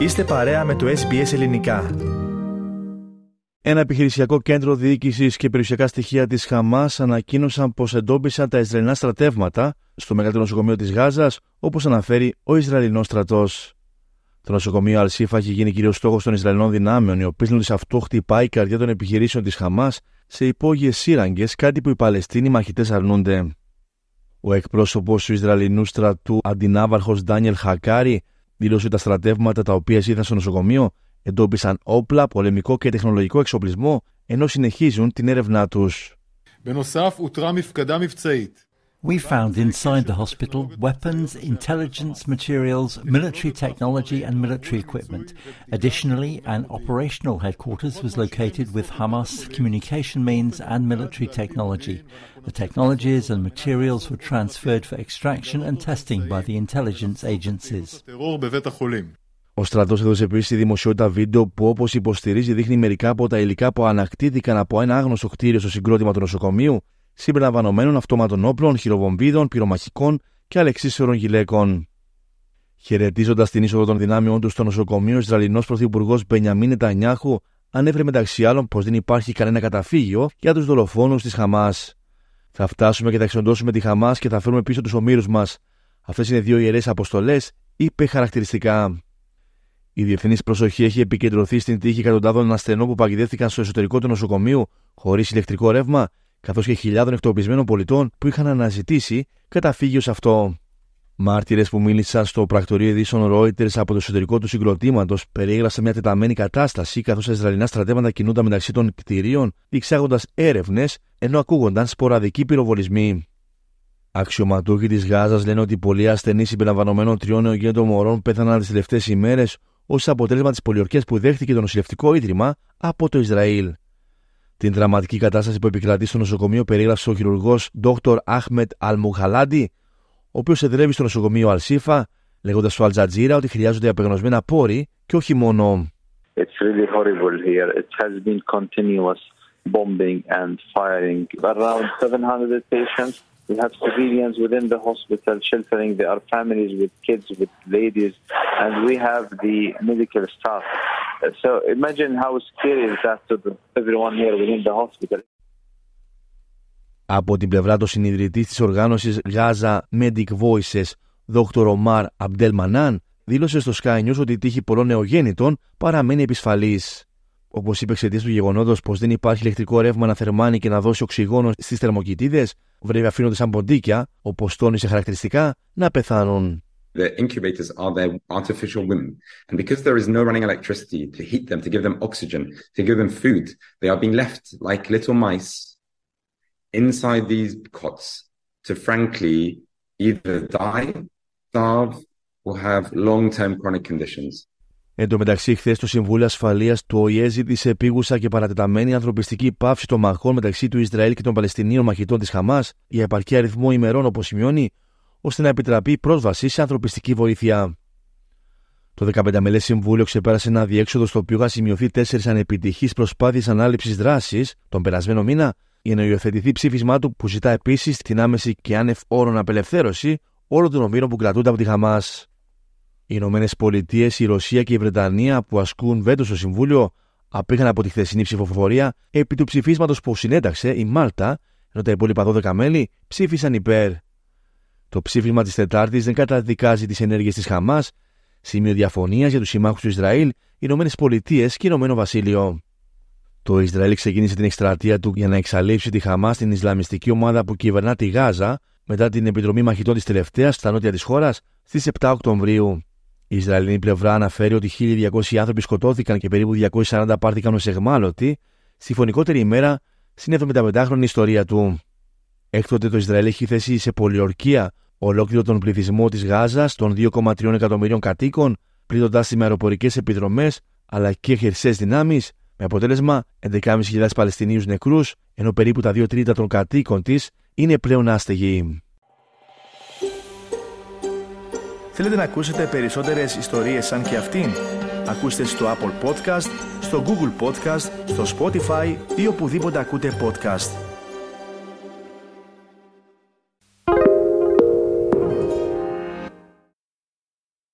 Είστε παρέα με το SBS Ελληνικά. Ένα επιχειρησιακό κέντρο διοίκησης και περιουσιακά στοιχεία της Χαμάς ανακοίνωσαν πως εντόπισαν τα Ισραηλινά στρατεύματα στο μεγαλύτερο νοσοκομείο της Γάζας, όπως αναφέρει ο Ισραηλινός στρατός. Το νοσοκομείο Αλσίφα έχει γίνει κυρίως στόχος των Ισραηλινών δυνάμεων, οι οποίες σε αυτό χτυπάει η καρδιά των επιχειρήσεων της Χαμάς σε υπόγειες σύραγγες, κάτι που οι Παλαιστίνοι μαχητές αρνούνται. Ο εκπρόσωπος του Ισραηλινού στρατού, αντινάβαρχος Ντάνιελ Χακάρη, δήλωσε ότι τα στρατεύματα τα οποία ήρθαν στο νοσοκομείο εντόπισαν όπλα, πολεμικό και τεχνολογικό εξοπλισμό, ενώ συνεχίζουν την έρευνά τους. We found inside the hospital weapons, intelligence materials, military technology, and military equipment. Additionally, an operational headquarters was located with Hamas communication means and military technology. The technologies and materials were transferred for extraction and testing by the intelligence agencies. Ο στρατό έδωσε επίση στη δημοσιότητα βίντεο που, όπω υποστηρίζει, δείχνει μερικά από τα υλικά που ανακτήθηκαν από ένα άγνωστο κτίριο στο συγκρότημα του νοσοκομείου, συμπεριλαμβανομένων αυτόματων όπλων, χειροβομβίδων, πυρομαχικών και αλεξίσεων γυλαίκων. Χαιρετίζοντας την είσοδο των δυνάμεών τους στο νοσοκομείο, ο Ισραηλινός Πρωθυπουργός Μπενιαμίν Νετανιάχου ανέφερε μεταξύ άλλων πως δεν υπάρχει κανένα καταφύγιο για τους δολοφόνους της Χαμάς. Θα φτάσουμε και θα εξοντώσουμε τη Χαμάς και θα φέρουμε πίσω τους ομήρους μας. Αυτές είναι δύο ιερές αποστολές, είπε χαρακτηριστικά. Η διεθνής προσοχή έχει επικεντρωθεί στην τύχη εκατοντάδων ασθενών που παγιδεύτηκαν στο εσωτερικό του νοσοκομείου χωρίς ηλεκτρικό ρεύμα, καθώς και χιλιάδων εκτοπισμένων πολιτών που είχαν αναζητήσει καταφύγιο σε αυτό. Μάρτυρες που μίλησαν στο πρακτορείο ειδήσεων Reuters από το εσωτερικό του συγκροτήματος περιέγραψαν μια τεταμένη κατάσταση καθώς τα Ισραηλινά στρατεύματα κινούνταν μεταξύ των κτηρίων, διεξάγοντας έρευνες, ενώ ακούγονταν σποραδικοί πυροβολισμοί. Αξιωματούχοι της Γάζας λένε ότι πολλοί ασθενείς συμπεριλαμβανομένων τριών νεογέννητων μωρών πέθαναν τις τελευταίες ημέρες ως αποτέλεσμα της πολιορκίας που δέχτηκε το νοσηλευτικό ίδρυμα από το Ισραήλ. Την δραματική κατάσταση που επικρατεί στο νοσοκομείο περίγραψε ο χειρουργό Dr. Ahmed Al-Mughaladi, ο οποίο εδρεύει στο νοσοκομείο Αλσίφα, λέγοντα στο Αλτζατζίρα ότι χρειάζονται απεγνωσμένα πόροι και όχι μόνο. It's really horrible here. It has been continuous bombing and firing. Around 700 patients. We have civilians within the hospital sheltering their families with kids, with ladies, and we have the medical staff. So imagine how scary is that to everyone here within the hospital. Από την πλευρά του συνειδητής της οργάνωσης Gaza Medic Voices, Dr. Omar Abdel Manan, δήλωσε στο Sky News ότι η τύχη πολλών νεογέννητων παραμένει επισφαλής. Όπως είπε εξαιτίας του γεγονότος πως δεν υπάρχει ηλεκτρικό ρεύμα να θερμάνει και να δώσει οξυγόνο στις θερμοκοιτίδες, βέβαια αφήνονται σαν ποντίκια, όπως τόνισε χαρακτηριστικά, να πεθάνουν. The incubators are their artificial womb. And because there is no running electricity to heat them, to give them oxygen, to give them food, they are being left like little mice inside these cots to frankly either die, starve, or have long term chronic conditions. Εν τω μεταξύ, χθε το Συμβούλιο Ασφαλεία του ΟΗΕ ζήτησε επίγουσα και παρατεταμένη ανθρωπιστική πάυση των μαχών μεταξύ του Ισραήλ και των Παλαιστινίων μαχητών τη Χαμά για επαρκή αριθμό ημερών, όπω σημειώνει, ώστε να επιτραπεί πρόσβαση σε ανθρωπιστική βοήθεια. Το 15 μελέ Συμβούλιο ξεπέρασε ένα διέξοδο στο οποίο είχαν σημειωθεί τέσσερις ανεπιτυχείς προσπάθειες ανάληψης δράσης τον περασμένο μήνα για να υιοθετηθεί ψήφισμά του που ζητά επίσης την άμεση και άνευ όρων απελευθέρωση όλων των ομήρων που κρατούνται από τη Χαμάς. Οι Ηνωμένες Πολιτείες, η Ρωσία και η Βρετανία που ασκούν βέτο στο Συμβούλιο απήχαν από τη χθεσινή ψηφοφορία επί του ψηφίσματος που συνέταξε η Μάλτα, ενώ τα υπόλοιπα 12 μέλη ψήφισαν υπέρ. Το ψήφισμα της Τετάρτης δεν καταδικάζει τις ενέργειες της Χαμάς, σημείο διαφωνίας για τους συμμάχους του Ισραήλ, οι Ηνωμένες Πολιτείες και Ηνωμένο Βασίλειο. Το Ισραήλ ξεκίνησε την εκστρατεία του για να εξαλείψει τη Χαμάς στην Ισλαμιστική ομάδα που κυβερνά τη Γάζα μετά την επιδρομή μαχητών της τελευταίας στα νότια της χώρας στις 7 Οκτωβρίου. Η Ισραηλινή πλευρά αναφέρει ότι 1.200 άνθρωποι σκοτώθηκαν και περίπου 240 πάρθηκαν ως εχμάλωτοι στη φωνικότερη ημέρα στην 75χρονη ιστορία του. Έκτοτε το Ισραήλ έχει θέσει σε πολιορκία ολόκληρο τον πληθυσμό της Γάζας των 2,3 εκατομμυρίων κατοίκων, πλήττοντας τη με αεροπορικές επιδρομές αλλά και χερσαίες δυνάμεις, με αποτέλεσμα 11.500 Παλαιστινίους νεκρούς, ενώ περίπου τα 2 τρίτα των κατοίκων της είναι πλέον άστεγοι. Θέλετε να ακούσετε περισσότερες ιστορίες σαν και αυτήν; Ακούστε στο Apple Podcast, στο Google Podcast, στο Spotify ή οπουδήποτε ακούτε podcast.